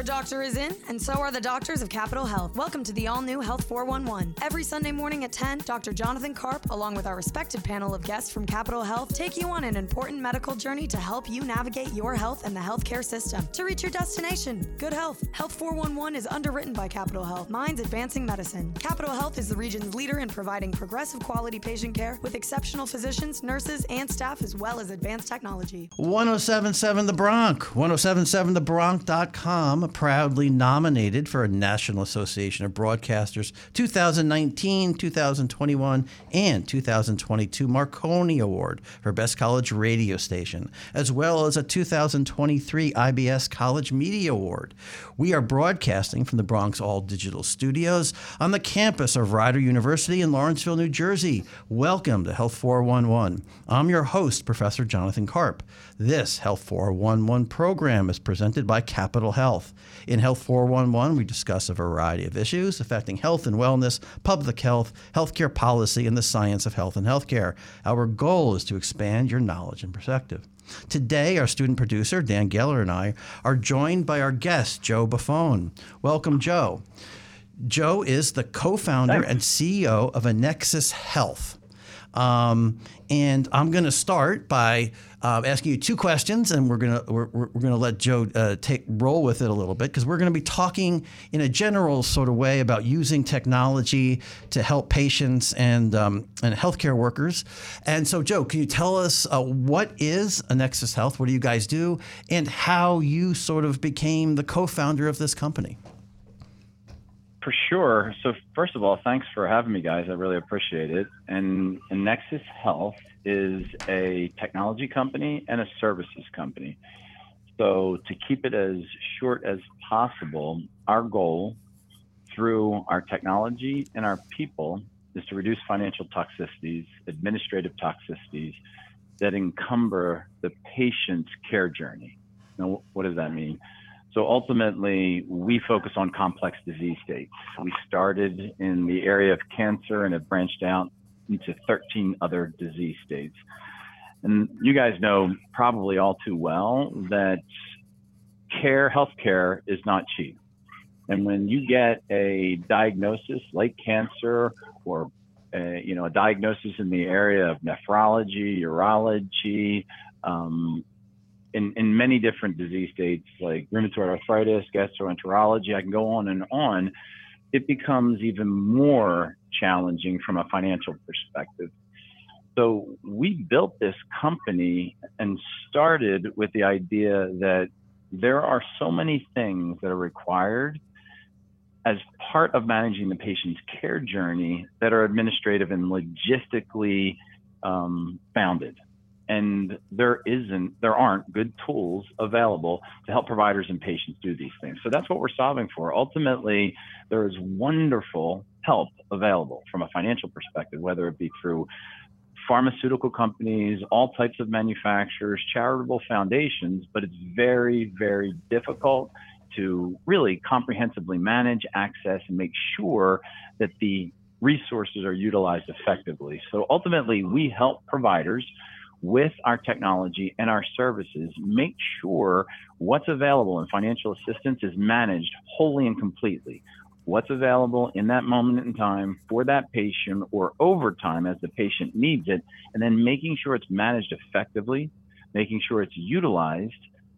Our doctor is in, and so are the doctors of Capital Health. Welcome to the all new Health 411. Every Sunday morning at 10, Dr. Jonathan Karp, along with our respected panel of guests from Capital Health, take you on an important medical journey to help you navigate your health and the healthcare system to reach your destination good health. Health 411 is underwritten by Capital Health, Minds Advancing Medicine. Capital Health is the region's leader in providing progressive quality patient care with exceptional physicians, nurses, and staff, as well as advanced technology. 1077 The Bronx, 1077thebronx.com, proudly nominated for a National Association of Broadcasters 2019, 2021, and 2022 Marconi Award for Best College Radio Station, as well as a 2023 IBS College Media Award. We are broadcasting from the Bronx All Digital Studios on the campus of Rider University in Lawrenceville, New Jersey. Welcome to Health 411. I'm your host, Professor Jonathan Karp. This Health 411 program is presented by Capital Health. In Health 411, we discuss a variety of issues affecting health and wellness, public health, healthcare policy, and the science of health and healthcare. Our goal is to expand your knowledge and perspective. Today, our student producer, Dan Geller, and I are joined by our guest, Joe Buffone. Welcome, Joe. Joe is the co founder and CEO of Annexus Health. Um, and I'm going to start by uh, asking you two questions, and we're to we're, we're to let Joe uh, take roll with it a little bit because we're to be talking in a general sort of way about using technology to help patients and um, and healthcare workers. And so, Joe, can you tell us uh, what is Annexus Health? What do you guys do, and how you sort of became the co-founder of this company? For sure. So first of all, thanks for having me, guys. I really appreciate it. And, Annexus Health is a technology company and a services company. So to keep it as short as possible, our goal through our technology and our people is to reduce financial toxicities, administrative toxicities that encumber the patient's care journey. Now, what does that mean? So ultimately, we focus on complex disease states. We started in the area of cancer and have branched out into 13 other disease states. And you guys know probably all too well that care, healthcare is not cheap. And when you get a diagnosis like cancer or a, you know a diagnosis in the area of nephrology, urology, um, in, in many different disease states like rheumatoid arthritis, gastroenterology, I can go on and on, it becomes even more challenging from a financial perspective. So we built this company and started with the idea that there are so many things that are required as part of managing the patient's care journey that are administrative and logistically um, founded and there isn't there aren't good tools available to help providers and patients do these things. So that's what we're solving for. Ultimately there is wonderful help available from a financial perspective whether it be through pharmaceutical companies all types of manufacturers charitable foundations but it's very very difficult to really comprehensively manage access and make sure that the resources are utilized effectively. So ultimately we help providers with our technology and our services, make sure what's available in financial assistance is managed wholly and completely. What's available in that moment in time for that patient or over time as the patient needs it, and then making sure it's managed effectively, making sure it's utilized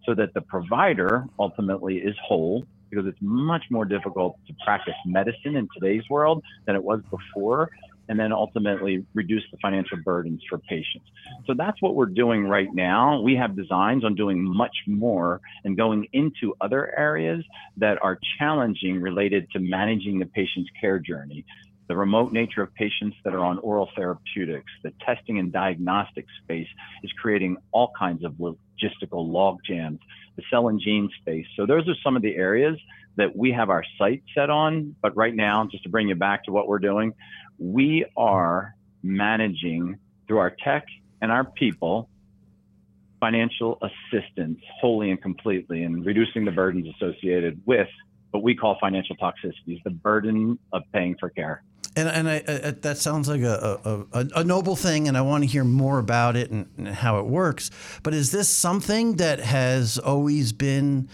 so that the provider ultimately is whole because it's much more difficult to practice medicine in today's world than it was before and then ultimately reduce the financial burdens for patients. So that's what we're doing right now. We have designs on doing much more and going into other areas that are challenging related to managing the patient's care journey. The remote nature of patients that are on oral therapeutics, the testing and diagnostic space is creating all kinds of logistical log jams, the cell and gene space. So those are some of the areas that we have our sight set on. But right now, just to bring you back to what we're doing, we are managing through our tech and our people financial assistance wholly and completely and reducing the burdens associated with what we call financial toxicities, the burden of paying for care. And, and I, I, that sounds like a, a, a, noble thing, and I want to hear more about it and, and how it works. But is this something that has always been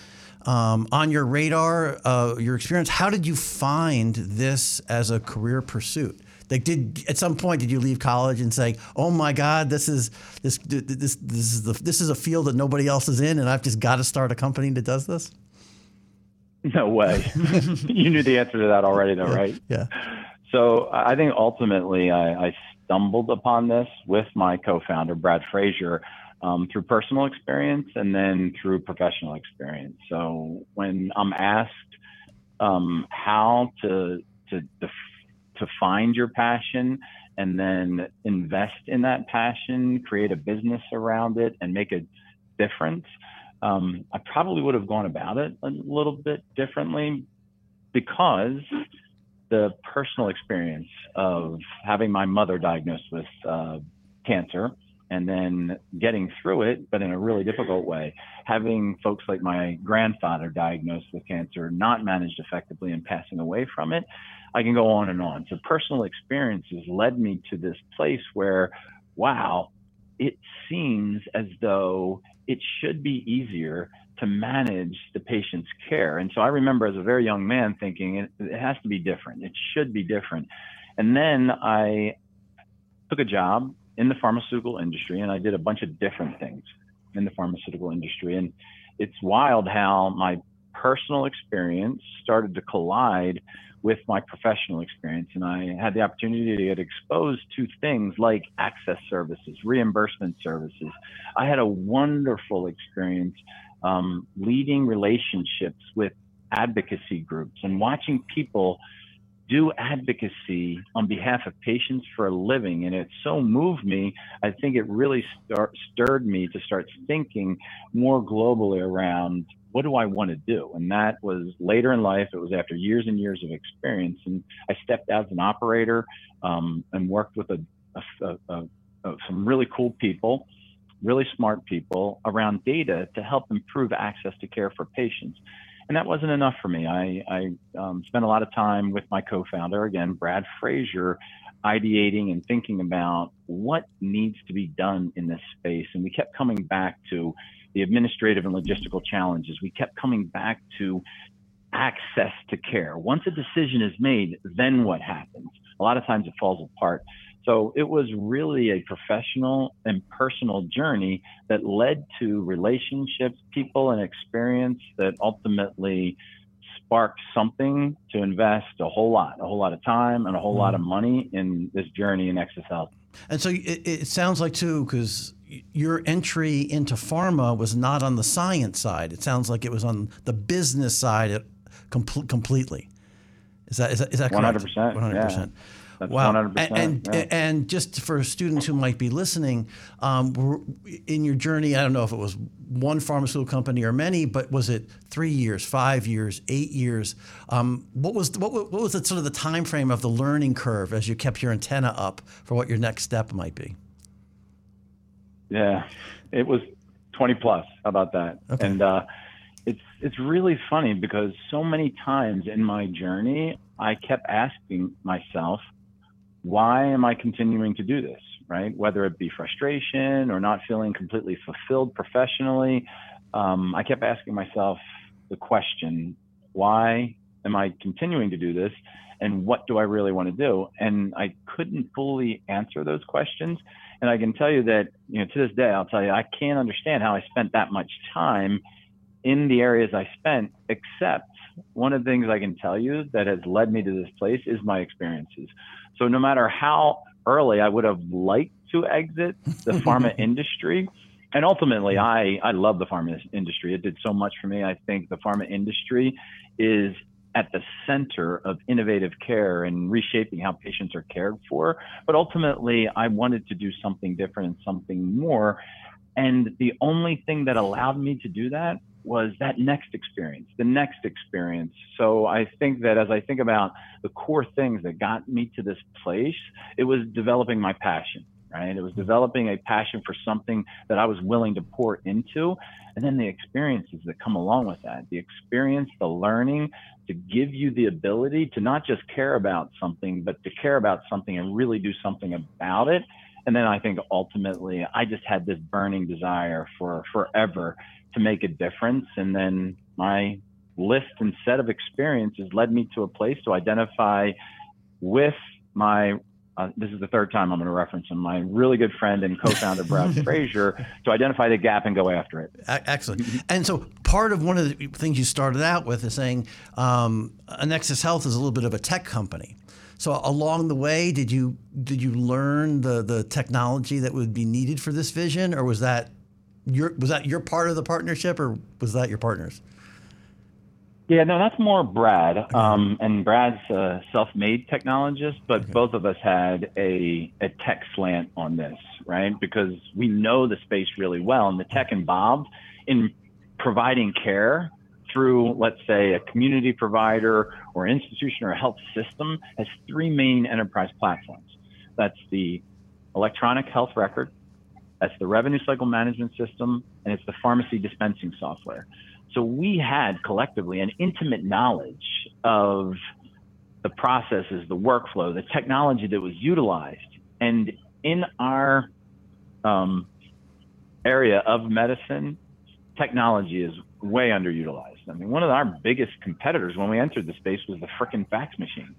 um, on your radar, uh, your experience. How did you find this as a career pursuit? Like, did at some point did you leave college and say, "Oh my God, this is this this this is the, this is a field that nobody else is in, and I've just got to start a company that does this"? No way. you knew the answer to that already, though, yeah. right? Yeah. So I think ultimately I, I stumbled upon this with my co-founder Brad Frazier um, through personal experience and then through professional experience. So when I'm asked um, how to to to find your passion and then invest in that passion, create a business around it, and make a difference, um, I probably would have gone about it a little bit differently because the personal experience of having my mother diagnosed with uh, cancer and then getting through it, but in a really difficult way. Having folks like my grandfather diagnosed with cancer, not managed effectively, and passing away from it. I can go on and on. So, personal experiences led me to this place where, wow, it seems as though it should be easier to manage the patient's care. And so I remember as a very young man thinking it, it, has to be different. It should be different. And then I took a job in the pharmaceutical industry and I did a bunch of different things in the pharmaceutical industry. And it's wild how my personal experience started to collide with my professional experience. And I had the opportunity to get exposed to things like access services, reimbursement services. I had a wonderful experience um, leading relationships with advocacy groups and watching people do advocacy on behalf of patients for a living. And it so moved me. I think it really start, stirred me to start thinking more globally around what do I want to do? And that was later in life. It was after years and years of experience. And I stepped out as an operator um, and worked with a, a, a, some really cool people, really smart people around data to help improve access to care for patients. And that wasn't enough for me. I, I um, spent a lot of time with my co founder, again, Brad Frazier, ideating and thinking about what needs to be done in this space. And we kept coming back to the administrative and logistical challenges. We kept coming back to access to care. Once a decision is made, then what happens? A lot of times it falls apart. So it was really a professional and personal journey that led to relationships, people, and experience that ultimately sparked something to invest a whole lot, a whole lot of time and a whole mm. lot of mm-hmm. money in this journey Annexus Health. And so it, it sounds like too, because your entry into pharma was not on the science side. It sounds like it was on the business side com- completely. Is that is that, is that correct? 100%. 100%. That's wow. 100%, and, yeah. and just for students who might be listening, um, in your journey, I don't know if it was one pharmaceutical company or many, but was it three years, five years, eight years? Um, what was what, what was the, sort of the time frame of the learning curve as you kept your antenna up for what your next step might be? Yeah, it was 20 plus. How about that? Okay. And uh, it's it's really funny because so many times in my journey, I kept asking myself, why am I continuing to do this? Right? Whether it be frustration or not feeling completely fulfilled professionally, um, I kept asking myself the question, why am I continuing to do this? And what do I really want to do? And I couldn't fully answer those questions. And I can tell you that, you know, to this day, I'll tell you, I can't understand how I spent that much time in the areas I spent, except one of the things I can tell you that has led me to this place is my experiences. So no matter how early I would have liked to exit the pharma industry, and ultimately I, I love the pharma industry. It did so much for me. I think the pharma industry is at the center of innovative care and reshaping how patients are cared for. But ultimately, I wanted to do something different and something more. And the only thing that allowed me to do that was that next experience, the next experience. So I think that as I think about the core things that got me to this place, it was developing my passion right? It was mm-hmm. developing a passion for something that I was willing to pour into. And then the experiences that come along with that the experience, the learning to give you the ability to not just care about something, but to care about something and really do something about it. And then I think ultimately I just had this burning desire for forever to make a difference. And then my list and set of experiences led me to a place to identify with my uh, this is the third time I'm going to reference him, my really good friend and co-founder Brad Frazier, to identify the gap and go after it. Excellent. And so part of one of the things you started out with is saying um, Nexus Health is a little bit of a tech company. So along the way, did you did you learn the the technology that would be needed for this vision, or was that your was that your part of the partnership, or was that your partners? Yeah, no, that's more Brad. Okay. Um, and Brad's a self-made technologist, but okay. both of us had a, a tech slant on this, right? Because we know the space really well, and the tech involved in providing care through, let's say, a community provider or institution or a health system has three main enterprise platforms. That's the electronic health record, that's the revenue cycle management system, and it's the pharmacy dispensing software. So we had collectively an intimate knowledge of the processes, the workflow, the technology that was utilized. And in our um, area of medicine, technology is way underutilized. I mean, one of our biggest competitors when we entered the space was the frickin' fax machine,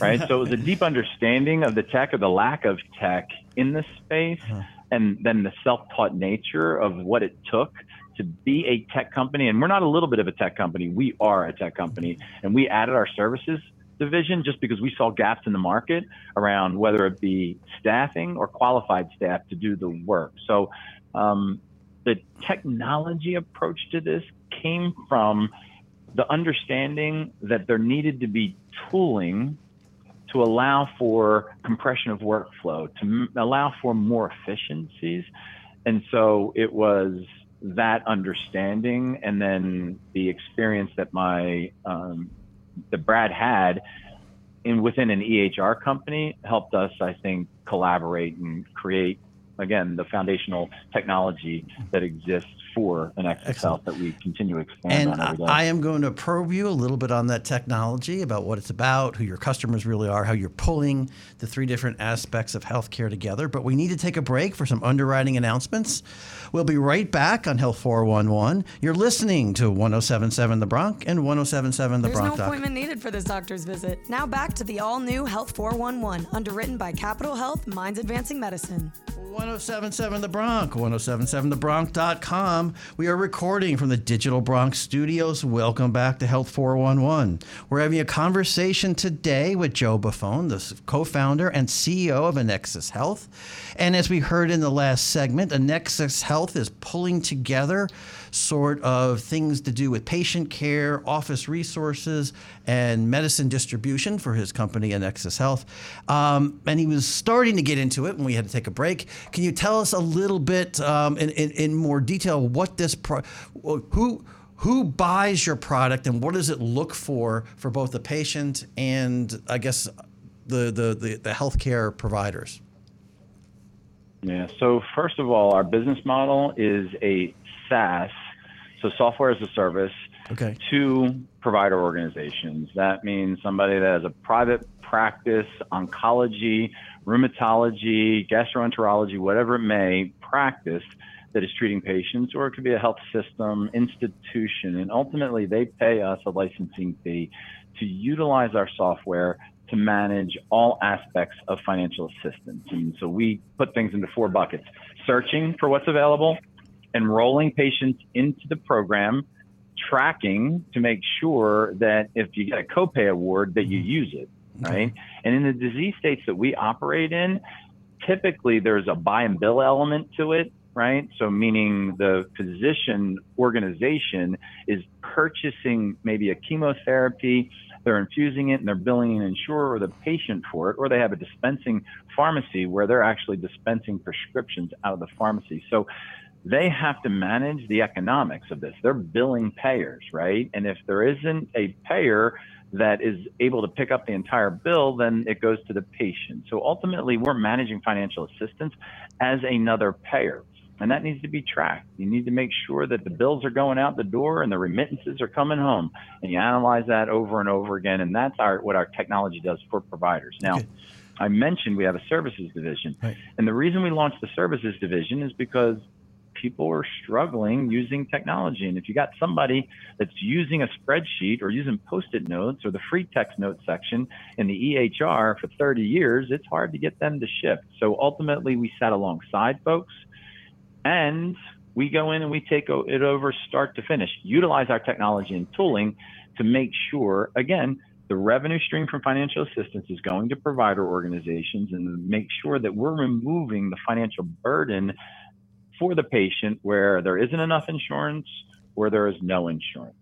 right? so it was a deep understanding of the tech or the lack of tech in this space, uh-huh. and then the self-taught nature of what it took to be a tech company, and we're not a little bit of a tech company, we are a tech company, and we added our services division just because we saw gaps in the market around whether it be staffing or qualified staff to do the work. So um, the technology approach to this came from the understanding that there needed to be tooling to allow for compression of workflow, to m- allow for more efficiencies. And so it was that understanding and then the experience that my um, Brad had in within an EHR company helped us, I think, collaborate and create again the foundational technology that exists for Annexus that we continue to expand and on every day. I am going to probe you a little bit on that technology, about what it's about, who your customers really are, how you're pulling the three different aspects of healthcare together. But we need to take a break for some underwriting announcements. We'll be right back on Health 411. You're listening to 1077 The Bronx and 1077 The Bronx. There's no appointment needed for this doctor's visit. Now back to the all new Health 411, underwritten by Capital Health Minds Advancing Medicine. 1077 The Bronx, 1077TheBronx.com. We are recording from the Digital Bronx Studios. Welcome back to Health 411. We're having a conversation today with Joe Buffone, the co founder and CEO of Annexus Health. And as we heard in the last segment, Annexus Health is pulling together sort of things to do with patient care, office resources, and medicine distribution for his company, Annexus Health. Um, and he was starting to get into it when we had to take a break. Can you tell us a little bit um, in, in, in, more detail what this pro- who who buys your product and what does it look for for both the patient and I guess the the the, the healthcare providers? Yeah. So first of all, our business model is a SaaS, so software as a service, okay. to provider organizations. That means somebody that has a private practice, oncology, rheumatology, gastroenterology, whatever it may practice that is treating patients, or it could be a health system, institution, and ultimately they pay us a licensing fee to utilize our software to manage all aspects of financial assistance. And so we put things into four buckets searching for what's available, enrolling patients into the program, tracking to make sure that if you get a copay award that you mm-hmm. use it, right? And in the disease states that we operate in, typically there's a buy and bill element to it, right? So meaning the physician organization is purchasing maybe a chemotherapy, they're infusing it and they're billing an insurer or the patient for it, or they have a dispensing pharmacy where they're actually dispensing prescriptions out of the pharmacy. So they have to manage the economics of this. They're billing payers, right? And if there isn't a payer that is able to pick up the entire bill, then it goes to the patient. So ultimately, we're managing financial assistance as another payer. And that needs to be tracked. You need to make sure that the bills are going out the door and the remittances are coming home. And you analyze that over and over again. And that's our what our technology does for providers. Now, okay. I mentioned we have a services division. Right. And the reason we launched the services division is because people are struggling using technology. And if you got somebody that's using a spreadsheet or using post-it notes or the free text note section in the EHR for 30 years, it's hard to get them to shift. So ultimately, we sat alongside folks and we go in and we take it over start to finish, utilize our technology and tooling to make sure, again, the revenue stream from financial assistance is going to provider organizations and make sure that we're removing the financial burden for the patient where there isn't enough insurance or there is no insurance.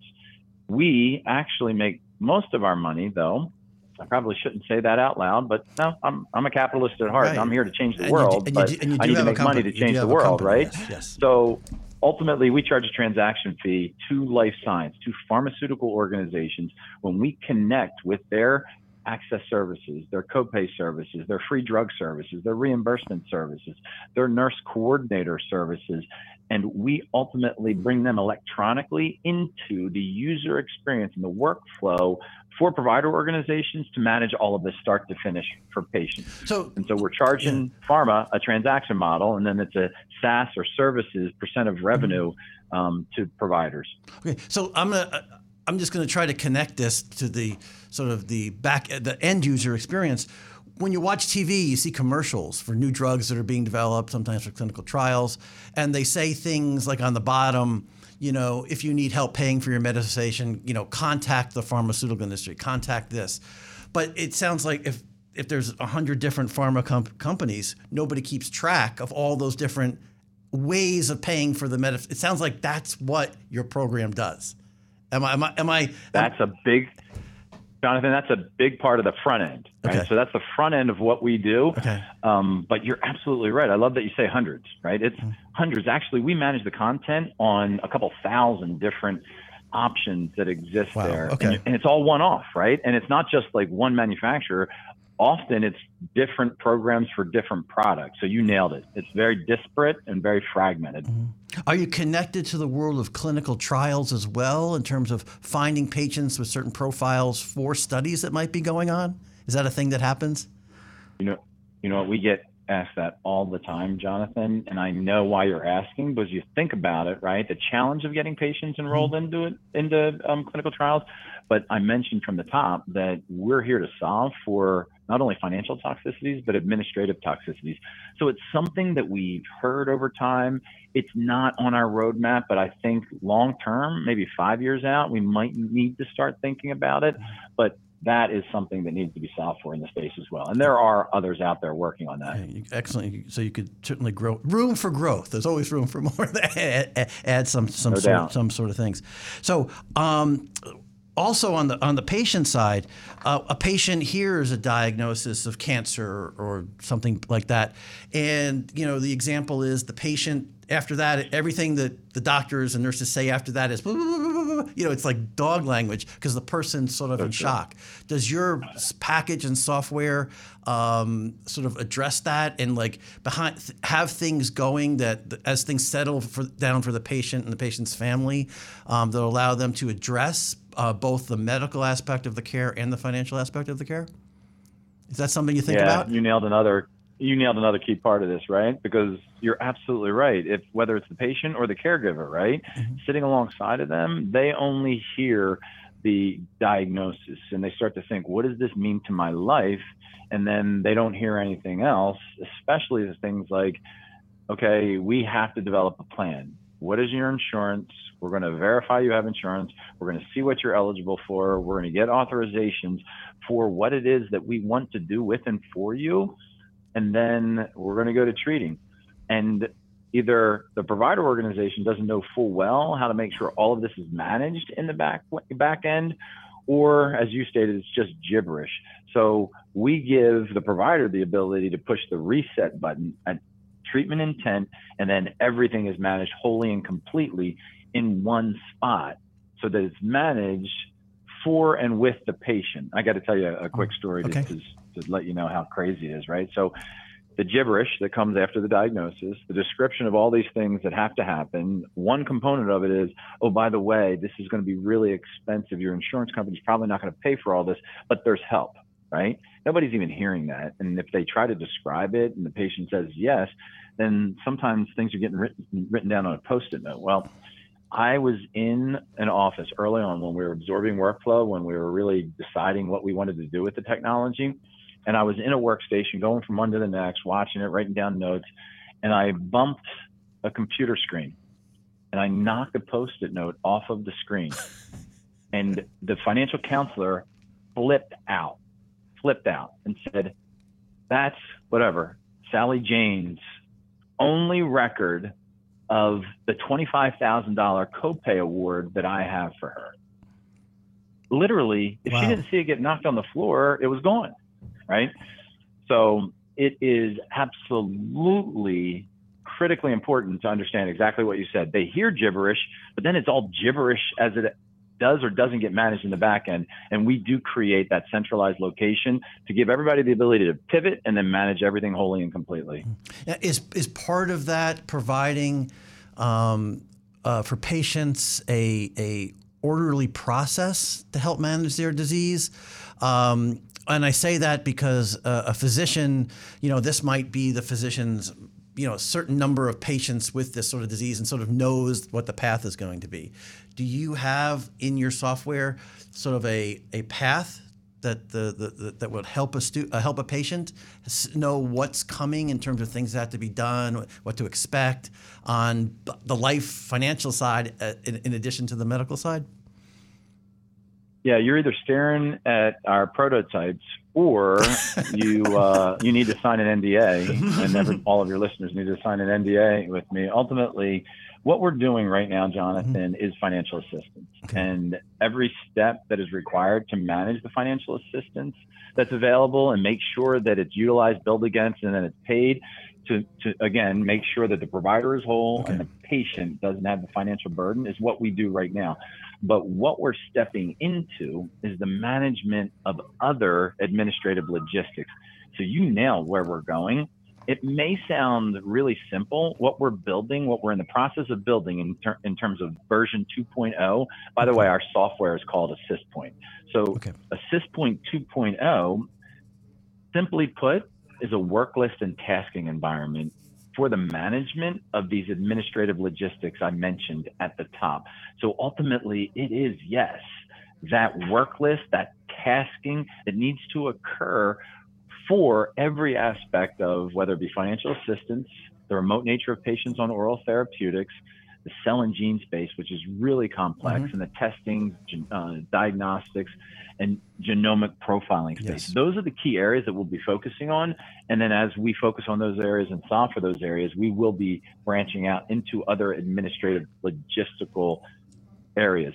We actually make most of our money, though. I probably shouldn't say that out loud, but no, I'm, I'm a capitalist at heart. Right. I'm here to change the and world, but you, you I need to make money to change the world, right? Yes, yes. So ultimately, we charge a transaction fee to life science, to pharmaceutical organizations when we connect with their access services, their copay services, their free drug services, their reimbursement services, their nurse coordinator services. And we ultimately bring them electronically into the user experience and the workflow for provider organizations to manage all of this start to finish for patients. So, and so we're charging pharma a transaction model, and then it's a SaaS or services percent of revenue mm-hmm. um, to providers. Okay, so I'm gonna I'm just going to try to connect this to the sort of the back the end user experience. When you watch TV, you see commercials for new drugs that are being developed, sometimes for clinical trials, and they say things like on the bottom, you know, if you need help paying for your medication, you know, contact the pharmaceutical industry, contact this. But it sounds like if if there's a hundred different pharma comp- companies, nobody keeps track of all those different ways of paying for the med. It sounds like that's what your program does. Am I? Am I? Am I that's a big, Jonathan. That's a big part of the front end. Right? Okay. So that's the front end of what we do. Okay. Um, but you're absolutely right. I love that you say hundreds. Right? It's mm-hmm. hundreds. Actually, we manage the content on a couple thousand different options that exist wow. there. Okay. And, and, it's all one off, right? And it's not just like one manufacturer often it's different programs for different products. So you nailed it. It's very disparate and very fragmented. Mm-hmm. Are you connected to the world of clinical trials as well in terms of finding patients with certain profiles for studies that might be going on? Is that a thing that happens? You know, you know, we get asked that all the time, Jonathan, and I know why you're asking because you think about it, right? The challenge of getting patients enrolled mm-hmm. into it into um, clinical trials. But I mentioned from the top that we're here to solve for not only financial toxicities, but administrative toxicities. So it's something that we've heard over time. It's not on our roadmap, but I think long term, maybe five years out, we might need to start thinking about it. But that is something that needs to be solved for in the space as well. And there are others out there working on that. excellent. So you could certainly grow room for growth. There's always room for more. add, add some some no sort, some sort of things. So um, also on the on the patient side, uh, a patient hears a diagnosis of cancer or something like that, and you know the example is the patient after that everything that the doctors and nurses say after that is you know it's like dog language because the person's sort of in shock. Does your package and software um, sort of address that and like behind have things going that as things settle for, down for the patient and the patient's family um, that allow them to address uh, both the medical aspect of the care and the financial aspect of the care? Is that something you think yeah, about? You nailed another you nailed another key part of this, right? Because you're absolutely right. If whether it's the patient or the caregiver, right, mm-hmm. sitting alongside of them, they only hear the diagnosis and they start to think, what does this mean to my life? And then they don't hear anything else, especially the things like, okay, we have to develop a plan. What is your insurance? We're going to verify you have insurance. We're going to see what you're eligible for. We're going to get authorizations for what it is that we want to do with and for you. And then we're going to go to treating. And either the provider organization doesn't know full well how to make sure all of this is managed in the back back end, or as you stated, it's just gibberish. So we give the provider the ability to push the reset button at treatment intent, and then everything is managed wholly and completely in one spot so that it's managed for and with the patient. I got to tell you a quick story okay. To let you know how crazy it is, right? So, the gibberish that comes after the diagnosis, the description of all these things that have to happen. One component of it is, oh, by the way, this is going to be really expensive. Your insurance company's probably not going to pay for all this, but there's help. right? Nobody's even hearing that. And if they try to describe it and the patient says yes, then sometimes things are getting written, written down on a post it note. Well, I was in an office early on when we were absorbing workflow, when we were really deciding what we wanted to do with the technology. And I was in a workstation going from one to the next, watching it, writing down notes, and I bumped a computer screen and I knocked a post it note off of the screen. And the financial counselor flipped out, flipped out and said, That's whatever, Sally Jane's only record of the $25,000 copay award that I have for her. Literally, if wow. she didn't see it get knocked on the floor, it was gone, right? So it is absolutely critically important to understand exactly what you said. They hear gibberish, but then it's all gibberish as it does or doesn't get managed in the back end. And we do create that centralized location to give everybody the ability to pivot and then manage everything wholly and completely. Is, is part of that providing um, uh, for patients a, a orderly process to help manage their disease? Um, and I say that because uh, a physician, you know, this might be the physician's you know a certain number of patients with this sort of disease and sort of knows what the path is going to be. Do you have in your software sort of a, a path that the, the, the that would help a stu- uh, help a patient know what's coming in terms of things that have to be done, what to expect on the life financial side, uh, in, in addition to the medical side? Yeah, you're either staring at our prototypes or you uh, you need to sign an NDA, and every, all of your listeners need to sign an NDA with me. Ultimately, what we're doing right now, Jonathan, mm-hmm. is financial assistance, okay. and every step that is required to manage the financial assistance that's available and make sure that it's utilized, billed against, and then it's paid. To, to again make sure that the provider is whole okay. and the patient doesn't have the financial burden is what we do right now. But what we're stepping into is the management of other administrative logistics. So you nailed where we're going. It may sound really simple. What we're building, what we're in the process of building in, ter- in terms of version 2.0, by the way, our software is called AssistPoint. So okay. AssistPoint 2.0, simply put, is a work list and tasking environment for the management of these administrative logistics I mentioned at the top. So ultimately, it is yes, that work list, that tasking that needs to occur for every aspect of whether it be financial assistance, the remote nature of patients on oral therapeutics, the cell and gene space, which is really complex, mm-hmm. and the testing, uh, diagnostics, and genomic profiling space. Yes. Those are the key areas that we'll be focusing on. And then as we focus on those areas and solve for those areas, we will be branching out into other administrative logistical areas.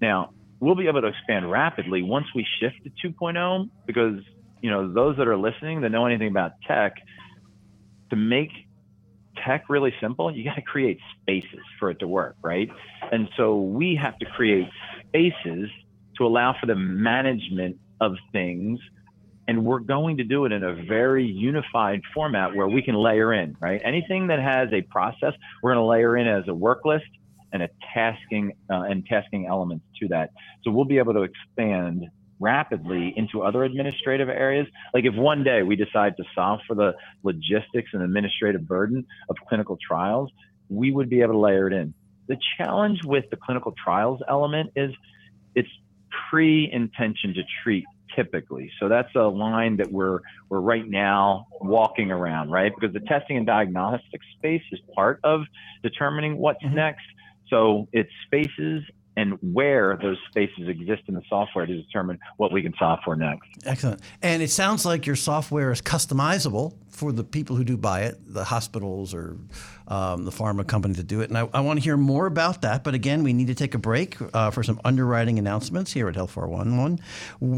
Now, we'll be able to expand rapidly once we shift to 2.0 because, you know, those that are listening that know anything about tech, to make tech really simple, you got to create spaces for it to work, right? And so we have to create spaces to allow for the management of things. And we're going to do it in a very unified format where we can layer in, right? Anything that has a process, we're going to layer in as a work list and a tasking uh, and tasking elements to that. So we'll be able to expand rapidly into other administrative areas. Like if one day we decide to solve for the logistics and administrative burden of clinical trials, we would be able to layer it in. The challenge with the clinical trials element is it's pre-intention to treat typically. So that's a line that we're we're right now walking around, right? Because the testing and diagnostic space is part of determining what's mm-hmm. next. So it's spaces and where those spaces exist in the software to determine what we can solve for next. Excellent. And it sounds like your software is customizable for the people who do buy it, the hospitals or um, the pharma company to do it. And I, I want to hear more about that. But again, we need to take a break uh, for some underwriting announcements here at Health 411.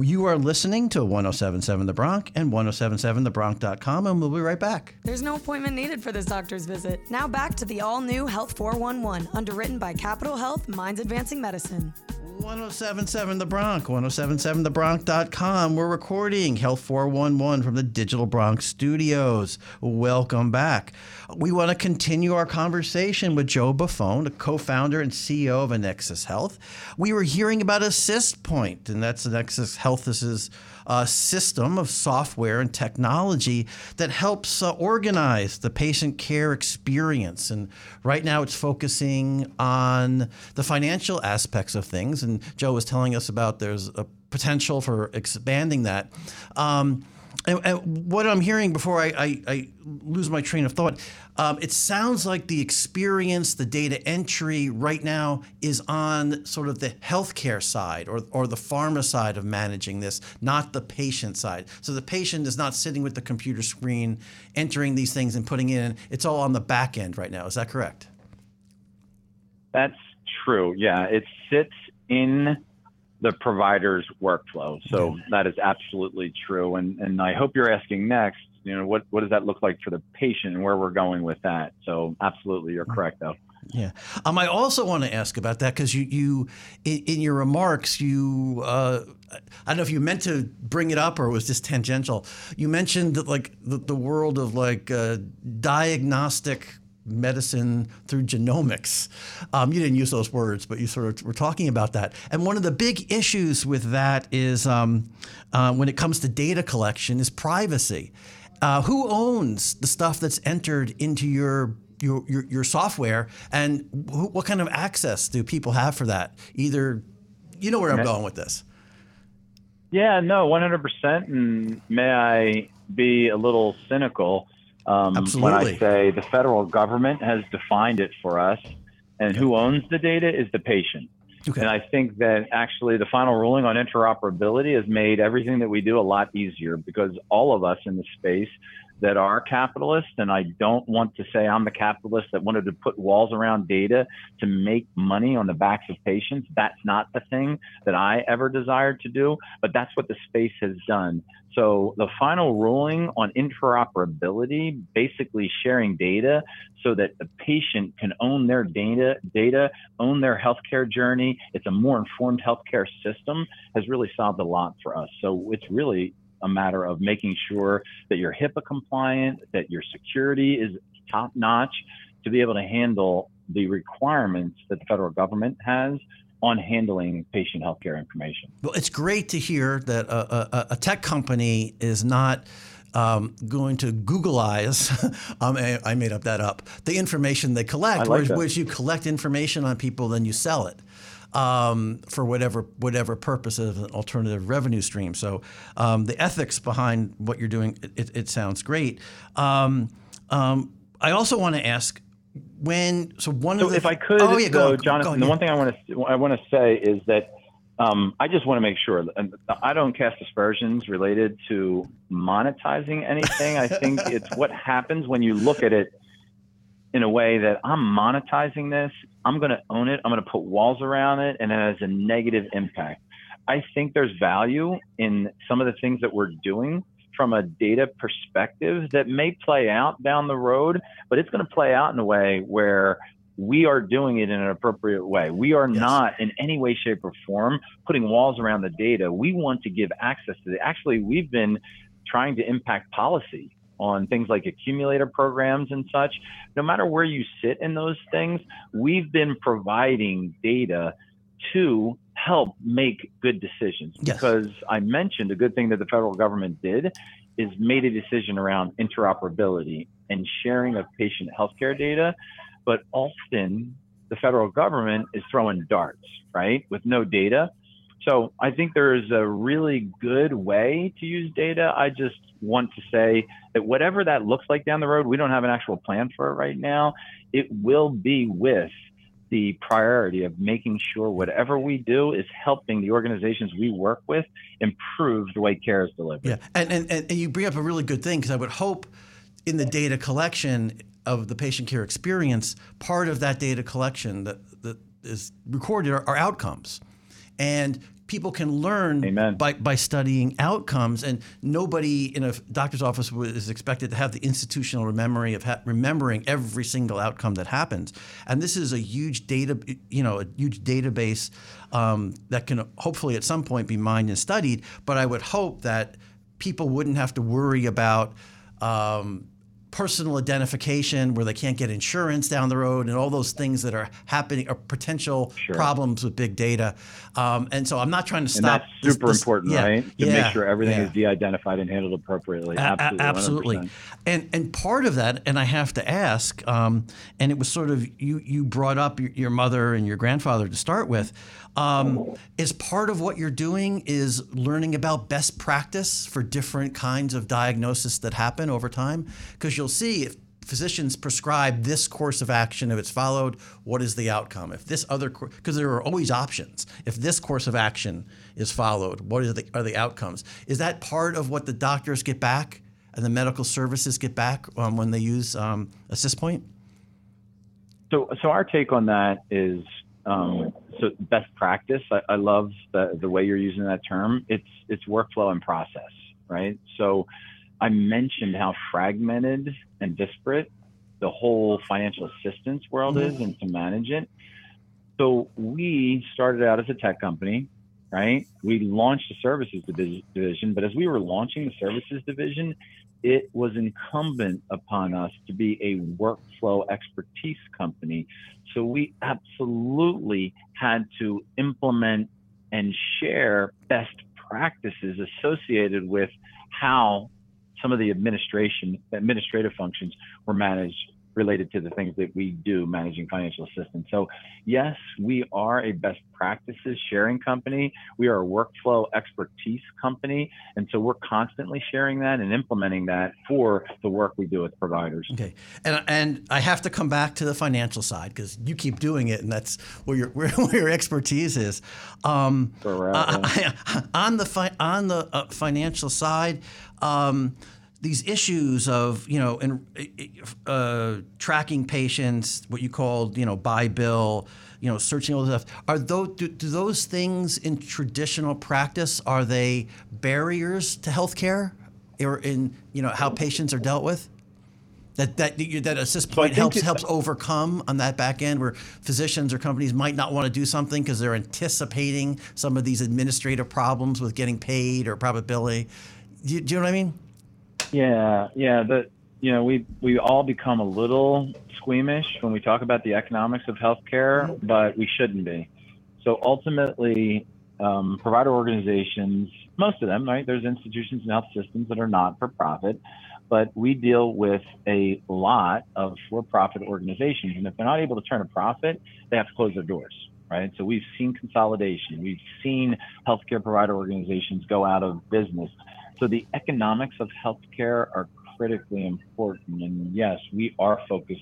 You are listening to 1077 The Bronx and 1077thebronx.com, and we'll be right back. There's no appointment needed for this doctor's visit. Now back to the all new Health 411, underwritten by Capital Health Minds Advancing Medicine. 1077 The Bronx, 1077thebronx.com. We're recording Health 411 from the Digital Bronx studios. Welcome back. We want to continue our conversation with Joe Buffone, the co founder and CEO of Annexus Health. We were hearing about AssistPoint, and that's Annexus Health's uh, system of software and technology that helps uh, organize the patient care experience. And right now it's focusing on the financial aspects of things. And Joe was telling us about there's a potential for expanding that. Um, and, and, what I'm hearing before I, I, I lose my train of thought, um, it sounds like the experience, the data entry right now is on sort of the healthcare side or, or the pharma side of managing this, not the patient side. So the patient is not sitting with the computer screen, entering these things and putting in. It's all on the back end right now. Is that correct? That's true. Yeah, it sits in the provider's workflow. So that is absolutely true. And and I hope you're asking next, you know, what what does that look like for the patient and where we're going with that? So absolutely, you're correct though. Yeah. Um, I also want to ask about that because you, you in, in, your remarks, you, uh, I don't know if you meant to bring it up or it was just tangential. You mentioned that like the, the world of like uh, diagnostic medicine through genomics. Um, you didn't use those words, but you sort of were talking about that. And one of the big issues with that is um, uh, when it comes to data collection is privacy. Uh, who owns the stuff that's entered into your your, your, your software and wh- what kind of access do people have for that? Either, you know where I'm going with this. Yeah, no, 100%. And may I be a little cynical? Um, when I say the federal government has defined it for us, and who owns the data is the patient. Okay. And I think that actually the final ruling on interoperability has made everything that we do a lot easier because all of us in the space that are capitalists, and I don't want to say I'm the capitalist that wanted to put walls around data to make money on the backs of patients. That's not the thing that I ever desired to do, but that's what the space has done. So the final ruling on interoperability, basically sharing data so that the patient can own their data, data, own their healthcare journey. It's a more informed healthcare system has really solved a lot for us. So it's really a matter of making sure that you're HIPAA compliant, that your security is top notch to be able to handle the requirements that the federal government has on handling patient healthcare information. Well, it's great to hear that a, a, a tech company is not. Um, going to Googleize, um, I made up that up, the information they collect, like whereas, whereas you collect information on people, then you sell it um, for whatever whatever purpose of an alternative revenue stream. So um, the ethics behind what you're doing, it, it sounds great. Um, um I also want to ask when so one so of the if I could, oh, yeah, go, Jonathan, go, the one thing I want to I want to say is that. Um, I just want to make sure, and I don't cast aspersions related to monetizing anything. I think it's what happens when you look at it in a way that I'm monetizing this, I'm going to own it, I'm going to put walls around it, and it has a negative impact. I think there's value in some of the things that we're doing from a data perspective that may play out down the road, but it's going to play out in a way where we are doing it in an appropriate way. We are yes. not in any way, shape, or form putting walls around the data. We want to give access to it. Actually, we've been trying to impact policy on things like accumulator programs and such, no matter where you sit in those things, we've been providing data to help make good decisions. Yes. Because I mentioned a good thing that the federal government did is made a decision around interoperability and sharing of patient healthcare data. But often the federal government is throwing darts, right, with no data. So I think there's a really good way to use data. I just want to say that whatever that looks like down the road, we don't have an actual plan for it right now. It will be with the priority of making sure whatever we do is helping the organizations we work with improve the way care is delivered. Yeah, and, and, and you bring up a really good thing because I would hope in the data collection of the patient care experience, part of that data collection that, that is recorded are, are outcomes. And people can learn Amen. by, by studying outcomes, and nobody in a doctor's office is expected to have the institutional memory of ha- remembering every single outcome that happens. And this is a huge data, you know, a huge database um, that can hopefully at some point be mined and studied. But I would hope that people wouldn't have to worry about. Um, personal identification where they can't get insurance down the road and all those things that are happening are potential Sure. problems with big data. Um, and so I'm not trying to And stop. that's super this- important, yeah, right? To yeah, make sure everything yeah. is de-identified and handled appropriately. A- a- Absolutely. absolutely. And and part of that, and I have to ask, um, and it was sort of you you brought up your, your mother and your grandfather to start with. Um, is part of what you're doing is learning about best practice for different kinds of diagnosis that happen over time? Because you'll see if physicians prescribe this course of action, if it's followed, what is the outcome? If this other, because there are always options. If this course of action is followed, what are the, are the outcomes? Is that part of what the doctors get back and the medical services get back um, when they use um, AssistPoint? So, so our take on that is um, so best practice. I, I love the the way you're using that term. It's it's workflow and process, right? So, I mentioned how fragmented and disparate the whole financial assistance world is, mm-hmm. and to manage it. So we started out as a tech company, right? We launched a services division, but as we were launching the services division, it was incumbent upon us to be a workflow expertise company. So we absolutely had to implement and share best practices associated with how some of the administration administrative functions were managed related to the things that we do managing financial assistance. So yes, we are a best practices sharing company. We are a workflow expertise company. And so we're constantly sharing that and implementing that for the work we do with providers. Okay, and and I have to come back to the financial side because you keep doing it, and that's where your where, where your expertise is. Um, we're uh, on the fi- on the uh, financial side. Um, these issues of you know in, uh, tracking patients, what you called you know by bill, you know searching all this stuff. Are those do, do those things in traditional practice are they barriers to healthcare, or in you know how patients are dealt with? That that that AssistPoint think helps it- helps overcome on that back end where physicians or companies might not want to do something because they're anticipating some of these administrative problems with getting paid or probability. Do you, do you know what I mean? Yeah, yeah. The you know we we all become a little squeamish when we talk about the economics of healthcare, but we shouldn't be. So ultimately, um, provider organizations, most of them, right? There's institutions and health systems that are not for profit, but we deal with a lot of for-profit organizations, and if they're not able to turn a profit, they have to close their doors. Right. So we've seen consolidation. We've seen healthcare provider organizations go out of business. So the economics of healthcare are critically important. And yes, we are focused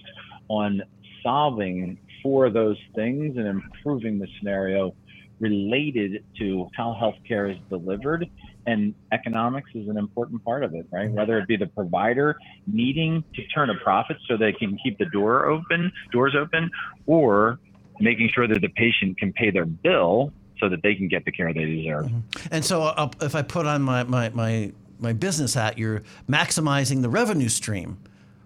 on solving for those things and improving the scenario related to how healthcare is delivered. And economics is an important part of it, right? Whether it be the provider needing to turn a profit so they can keep the door open, doors open, or making sure that the patient can pay their bill so that they can get the care they deserve. And so uh, if I put on my, my, my, my business hat, you're maximizing the revenue stream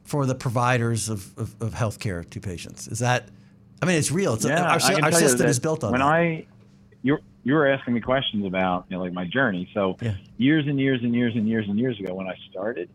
for the providers of, of, of healthcare to patients. Is that, I mean, it's real. It's Yeah, our, our system is built on when that. I you you were asking me questions about you know like my journey. So Yeah. years and years and years and years and years ago when I started,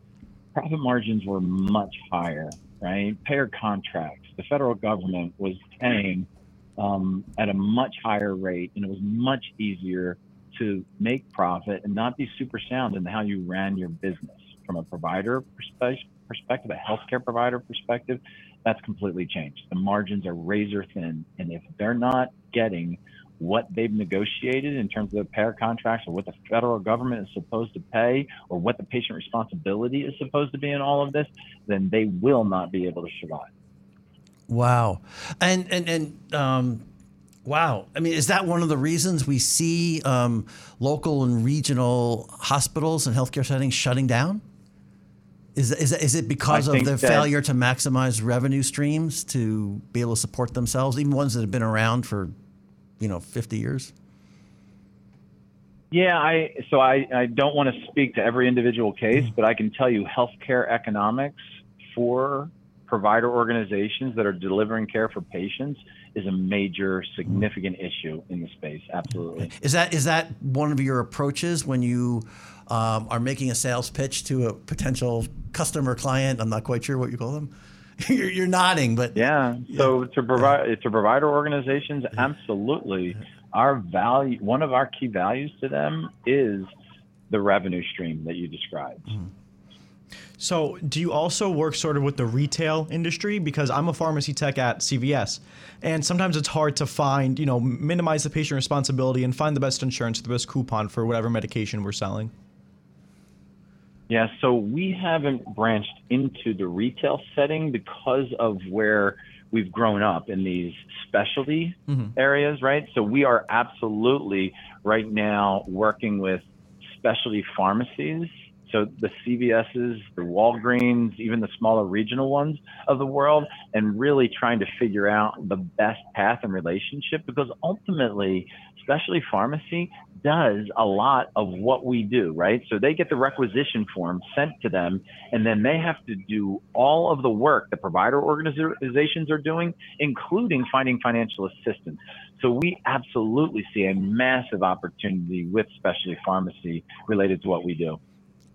profit margins were much higher, right? Payer contracts, the federal government was paying um, at a much higher rate, and it was much easier to make profit and not be super sound in how you ran your business from a provider perspe- perspective, a healthcare provider perspective. That's completely changed. The margins are razor thin, and if they're not getting what they've negotiated in terms of the payer contracts or what the federal government is supposed to pay or what the patient responsibility is supposed to be in all of this, then they will not be able to survive. Wow. And, and, and, um, wow. I mean, is that one of the reasons we see um, local and regional hospitals and healthcare settings shutting down? Is, is, is it because I of think the that- failure to maximize revenue streams to be able to support themselves, even ones that have been around for, you know, 50 years? Yeah, I so I, I don't want to speak to every individual case, but I can tell you healthcare economics for provider organizations that are delivering care for patients is a major significant issue in the space. Absolutely. Is that is that one of your approaches when you um, are making a sales pitch to a potential customer client? I'm not quite sure what you call them. you're, you're, nodding, but yeah. So to provide to provider organizations, absolutely our value, one of our key values to them is the revenue stream that you described. Mm-hmm. So, do you also work sort of with the retail industry? Because I'm a pharmacy tech at CVS, and sometimes it's hard to find, you know, minimize the patient responsibility and find the best insurance, the best coupon for whatever medication we're selling. Yeah, so we haven't branched into the retail setting because of where we've grown up in these specialty mm-hmm. areas, right? So we are absolutely right now working with specialty pharmacies. So the CVS's, the Walgreens, even the smaller regional ones of the world, and really trying to figure out the best path and relationship because ultimately, specialty pharmacy does a lot of what we do, right? So they get the requisition form sent to them, and then they have to do all of the work the provider organizations are doing, including finding financial assistance. So we absolutely see a massive opportunity with specialty pharmacy related to what we do.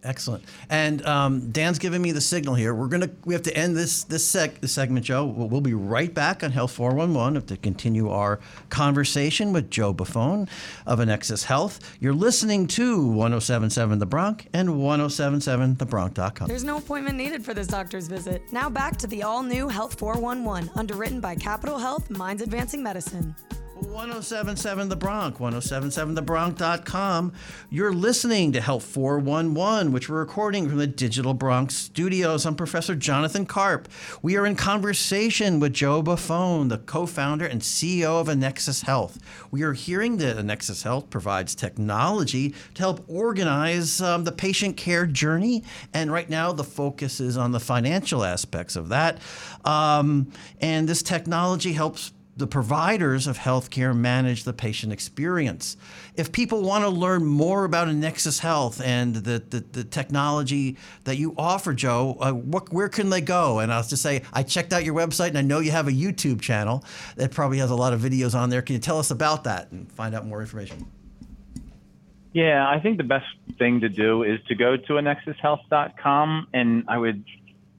Excellent. And um, Dan's giving me the signal here. We're gonna we have to end this this, seg- this segment, Joe. We'll, we'll, be right back on Health 411 to continue our conversation with Joe Buffone of Annexus Health. You're listening to 1077 The Bronx and 1077thebronx.com. There's no appointment needed for this doctor's visit. Now back to the all new Health 411, underwritten by Capital Health Minds Advancing Medicine. 1077 The Bronx, 1077thebronx.com. You're listening to Health 411, which we're recording from the Digital Bronx studios. I'm Professor Jonathan Karp. We are in conversation with Joe Buffone, the co founder and CEO of Annexus Health. We are hearing that Annexus Health provides technology to help organize um, the patient care journey. And right now, the focus is on the financial aspects of that. Um, and this technology helps the providers of healthcare manage the patient experience. If people want to learn more about Annexus Health and the, the, the technology that you offer, Joe, uh, what, where can they go? And I'll just say, I checked out your website and I know you have a YouTube channel that probably has a lot of videos on there. Can you tell us about that and find out more information? Yeah, I think the best thing to do is to go to annexushealth.com. And I would,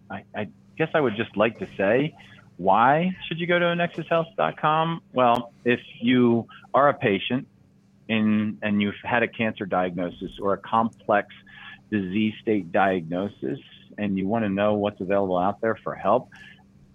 I, I guess I would just like to say, why should you go to annexushealth.com? Well, if you are a patient in, and you've had a cancer diagnosis or a complex disease state diagnosis and you want to know what's available out there for help,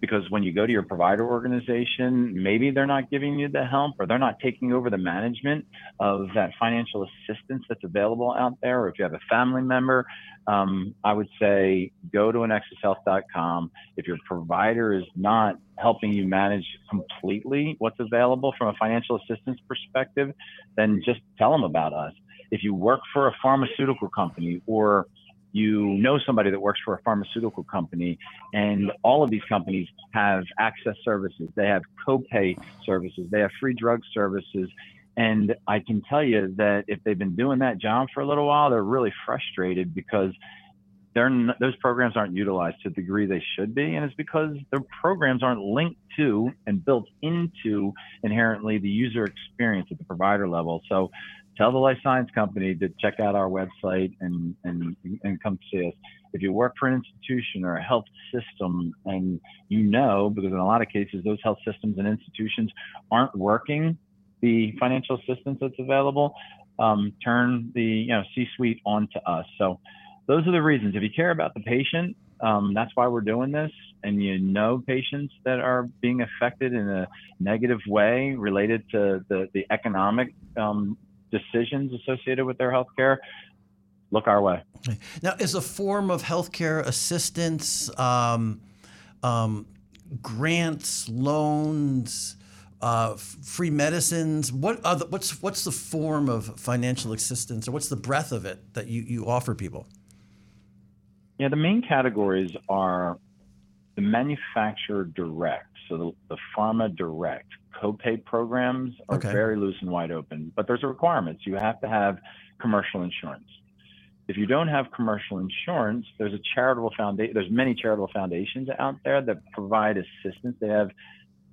because when you go to your provider organization, maybe they're not giving you the help or they're not taking over the management of that financial assistance that's available out there. Or if you have a family member, um, I would say go to annexushealth.com. If your provider is not helping you manage completely what's available from a financial assistance perspective, then just tell them about us. If you work for a pharmaceutical company or you know somebody that works for a pharmaceutical company, and all of these companies have access services. They have copay services. They have free drug services. And I can tell you that if they've been doing that job for a little while, they're really frustrated because they're those programs aren't utilized to the degree they should be, and it's because their programs aren't linked to and built into inherently the user experience at the provider level. So tell the life science company to check out our website and, and, and come see us. If you work for an institution or a health system and you know, because in a lot of cases, those health systems and institutions aren't working the financial assistance that's available, um, turn the you know C-suite on to us. So those are the reasons. If you care about the patient, um, that's why we're doing this. And you know patients that are being affected in a negative way related to the, the economic um, decisions associated with their health care, look our way. Now, is a form of healthcare assistance, um, um, grants, loans, uh, free medicines? What the, what's what's the form of financial assistance, or what's the breadth of it that you, you offer people? Yeah, the main categories are the manufacturer direct, so the, the pharma direct copay programs are Okay. very loose and wide open, but there's a requirements. You have to have commercial insurance. If you don't have commercial insurance, there's a charitable foundation. There's many charitable foundations out there that provide assistance. They have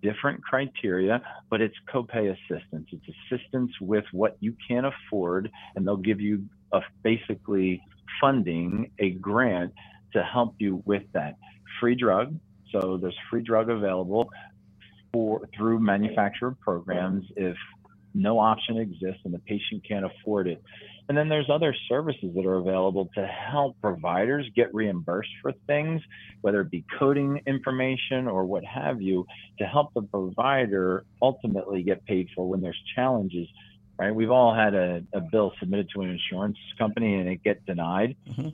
different criteria, but it's copay assistance. It's assistance with what you can afford, and they'll give you a basically funding a grant to help you with that. Free drug. So there's free drug available for through manufacturer programs if no option exists and the patient can't afford it. And then there's other services that are available to help providers get reimbursed for things, whether it be coding information or what have you, to help the provider ultimately get paid for when there's challenges. Right? We've all had a, a bill submitted to an insurance company and it get denied. Mhm.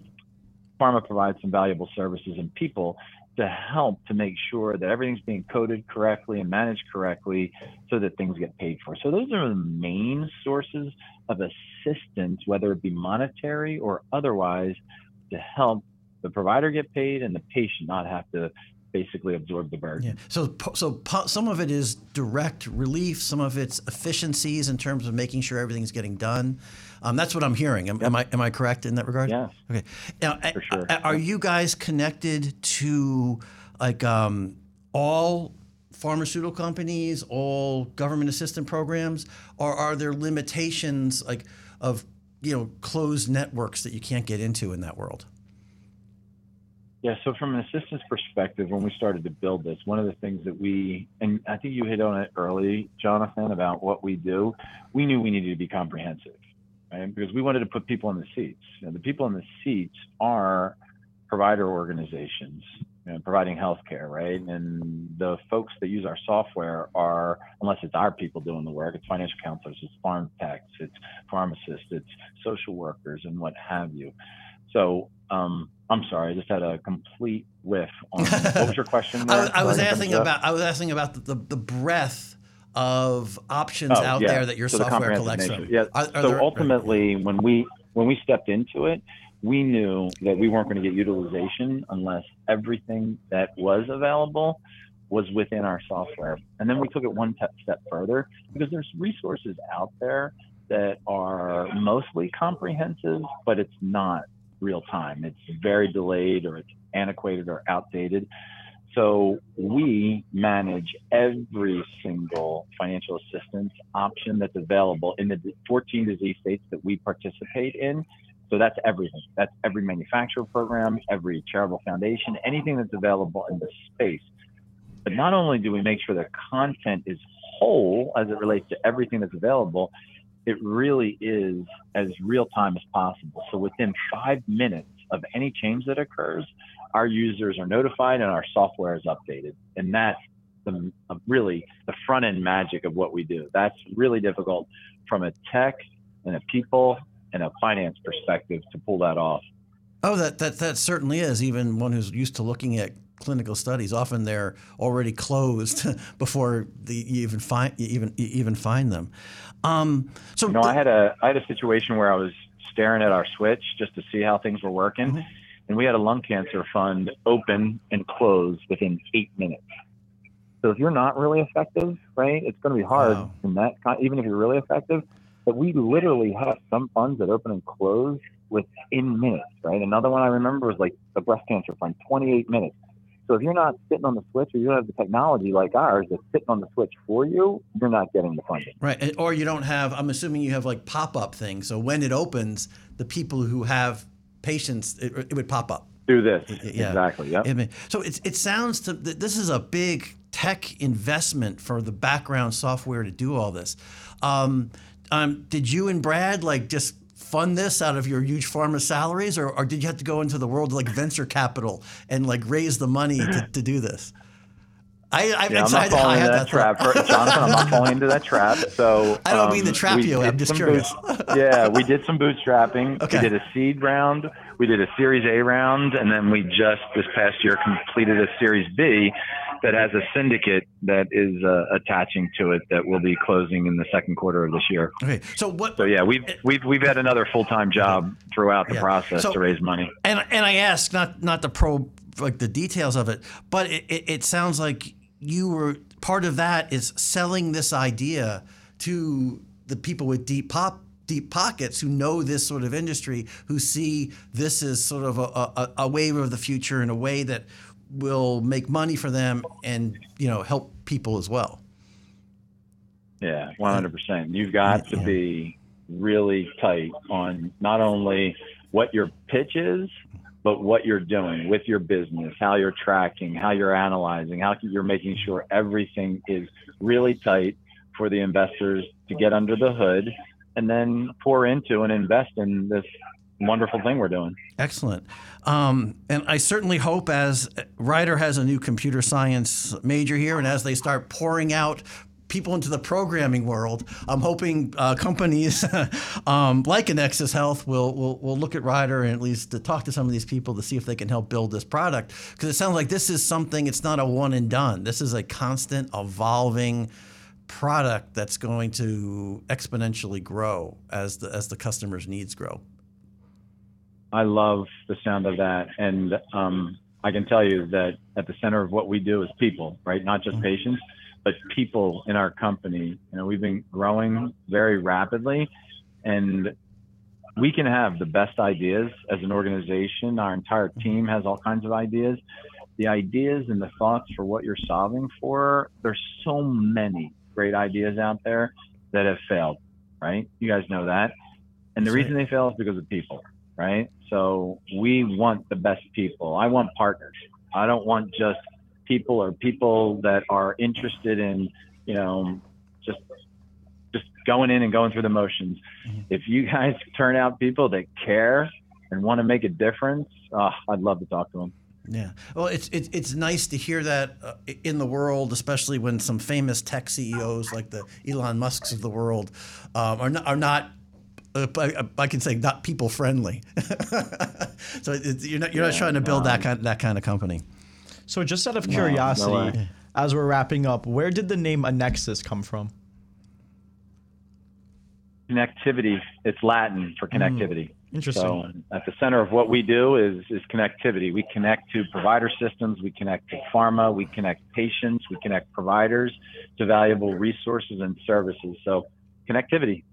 Pharma provides some valuable services and people to help to make sure that everything's being coded correctly and managed correctly so that things get paid for. So those are the main sources of assistance, whether it be monetary or otherwise, to help the provider get paid and the patient not have to basically absorb the burden. Yeah. So, so some of it is direct relief. Some of it's efficiencies in terms of making sure everything's getting done. Um, that's what I'm hearing. Am, am I am I correct in that regard? Yes. Okay. Now, For sure. are you guys connected to like um, all pharmaceutical companies, all government assistance programs, or are there limitations like of you know closed networks that you can't get into in that world? Yeah, so from an assistance perspective, when we started to build this, one of the things that we, and I think you hit on it early, Jonathan, about what we do, we knew we needed to be comprehensive, right? Because we wanted to put people in the seats. You know, the people in the seats are provider organizations you providing healthcare, right? And the folks that use our software are, unless it's our people doing the work, it's financial counselors, it's pharm techs, it's pharmacists, it's social workers, and what have you. So, um, I'm sorry, I just had a complete whiff on what was your question? I, I was asking about I was asking about the, the, the breadth of options Oh, out yeah. there that your So software collects nature. from. Yeah. Are- are so there- ultimately, when we when we stepped into it, we knew that we weren't going to get utilization unless everything that was available was within our software. And then we took it one step further because there's resources out there that are mostly comprehensive, but it's not real time. It's very delayed or it's antiquated or outdated. So we manage every single financial assistance option that's available in the 14 disease states that we participate in. So that's everything. That's every manufacturer program, every charitable foundation, anything that's available in the space. But not only do we make sure the content is whole as it relates to everything that's available, it really is as real time as possible. So within five minutes of any change that occurs, our users are notified and our software is updated. And that's the, uh, really the front end magic of what we do. That's really difficult from a tech and a people and a finance perspective to pull that off. Oh, that, that that certainly is. Even one who's used to looking at clinical studies, often they're already closed before the, you even find you even you even find them. Um, so You know, I had a I had a situation where I was staring at our switch just to see how things were working, Mhm. and we had a lung cancer fund open and close within eight minutes. So if you're not really effective, right, it's going to be hard Wow. in that even if you're really effective. But we literally have some funds that open and close within minutes, right? Another one I remember was like the breast cancer fund, 28 minutes. So if you're not sitting on the switch or you don't have the technology like ours that's sitting on the switch for you, you're not getting the funding. right, or you don't have. I'm assuming you have like pop up things. So when it opens, the people who have patients, it, it would pop up. Do this. Yeah. Exactly. Mean, so it, it sounds to this is a big tech investment for the background software to do all this. Um, um, did you and Brad like just fund this out of your huge pharma salaries, or, or did you have to go into the world like venture capital and like raise the money to, to do this? I, I've Yeah, I'm not falling into that, trap. For, Jonathan. I'm not falling into that trap. So I don't mean to um, trap you, I'm just curious. boot- yeah, we did some bootstrapping. Okay. We did a seed round. We did a Series A round, and then we just this past year completed a Series B that has a syndicate that is uh, attaching to it that will be closing in the second quarter of this year. Okay, so what? So yeah, we've we've we've had another full time job throughout the Yeah. process So- to raise money. and and I ask not not to probe like the details of it, but it, it, it sounds like you were part of that is selling this idea to the people with deep pop deep pockets who know this sort of industry who see this as sort of a, a, a wave of the future in a way that will make money for them and you know help people as well. Yeah 100% you've got to be really tight on not only what your pitch is but what you're doing with your business, how you're tracking, how you're analyzing, how you're making sure everything is really tight for the investors to get under the hood and then pour into and invest in this wonderful thing we're doing. Excellent. Um, and I certainly hope as Rider has a new computer science major here, and as they start pouring out people into the programming world. I'm hoping uh, companies um, like Annexus Health will, will will look at Rider and at least to talk to some of these people to see if they can help build this product because it sounds like this is something. It's not a one and done. This is a constant evolving product that's going to exponentially grow as the as the customers' needs grow. I love the sound of that, and um, I can tell you that at the center of what we do is people, right? Not just patients but people in our company. You know, we've been growing very rapidly, and we can have the best ideas as an organization. Our entire team has all kinds of ideas. The ideas and the thoughts for what you're solving for, there's so many great ideas out there that have failed, right? You guys know that. And the reason they fail is because of people, right? So we want the best people. I want partners. I don't want just people or people that are interested in, you know, just just going in and going through the motions. Mm-hmm. If you guys turn out people that care and want to make a difference, oh, I'd love to talk to them. Yeah. Well, it's it's it's nice to hear that uh, in the world, especially when some famous tech CEOs like the Elon Musk's of the world um, are not, are not I, I, can say not people friendly. so you're not you're yeah, not trying to build um, that kind that kind of company. So, just out of curiosity, no, no as we're wrapping up, where did the name Annexus come from? Connectivity. It's Latin for hmm. connectivity. Mm, interesting. So, at the center of what we do is is connectivity. We connect to provider systems. We connect to pharma. We connect patients. We connect providers to valuable resources and services. So, connectivity.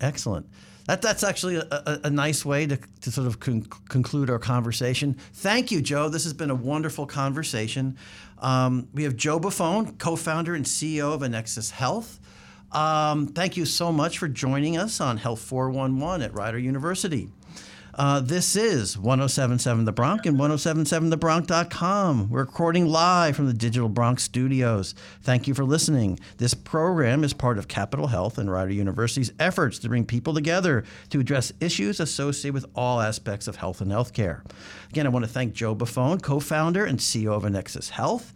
Excellent. That, that's actually a, a, a nice way to, to sort of con- conclude our conversation. Thank you, Joe. This has been a wonderful conversation. Um, we have Joe Buffone, co founder and CEO of Annexus Health. Um, thank you so much for joining us on Health 411 at Rider University. Uh, this is 1077 The Bronx and 1077thebronx.com. We're recording live from the Digital Bronx studios. Thank you for listening. This program is part of Capital Health and Rider University's efforts to bring people together to address issues associated with all aspects of health and healthcare. Again, I want to thank Joe Buffone, co founder and CEO of Annexus Health.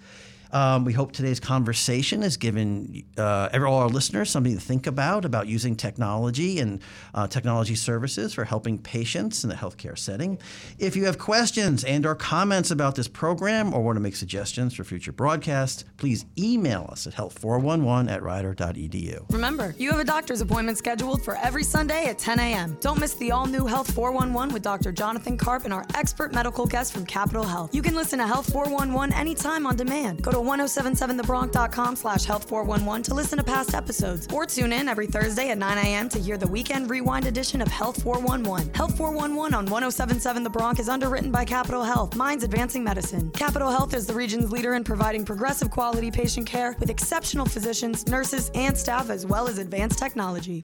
Um, we hope today's conversation has given uh, all our listeners something to think about about using technology and uh, technology services for helping patients in the healthcare setting. If you have questions and or comments about this program or want to make suggestions for future broadcasts, please email us at health411 at rider.edu. Remember, you have a doctor's appointment scheduled for every Sunday at 10 a.m. Don't miss the all-new Health 411 with Dr. Jonathan Karp and our expert medical guest from Capital Health. You can listen to Health 411 anytime on demand. Go to 1077thebronx.com slash health411 to listen to past episodes. Or tune in every Thursday at 9 a.m. to hear the weekend rewind edition of Health 411. Health 411 on 1077 The Bronx is underwritten by Capital Health, Minds Advancing Medicine. Capital Health is the region's leader in providing progressive quality patient care with exceptional physicians, nurses, and staff, as well as advanced technology.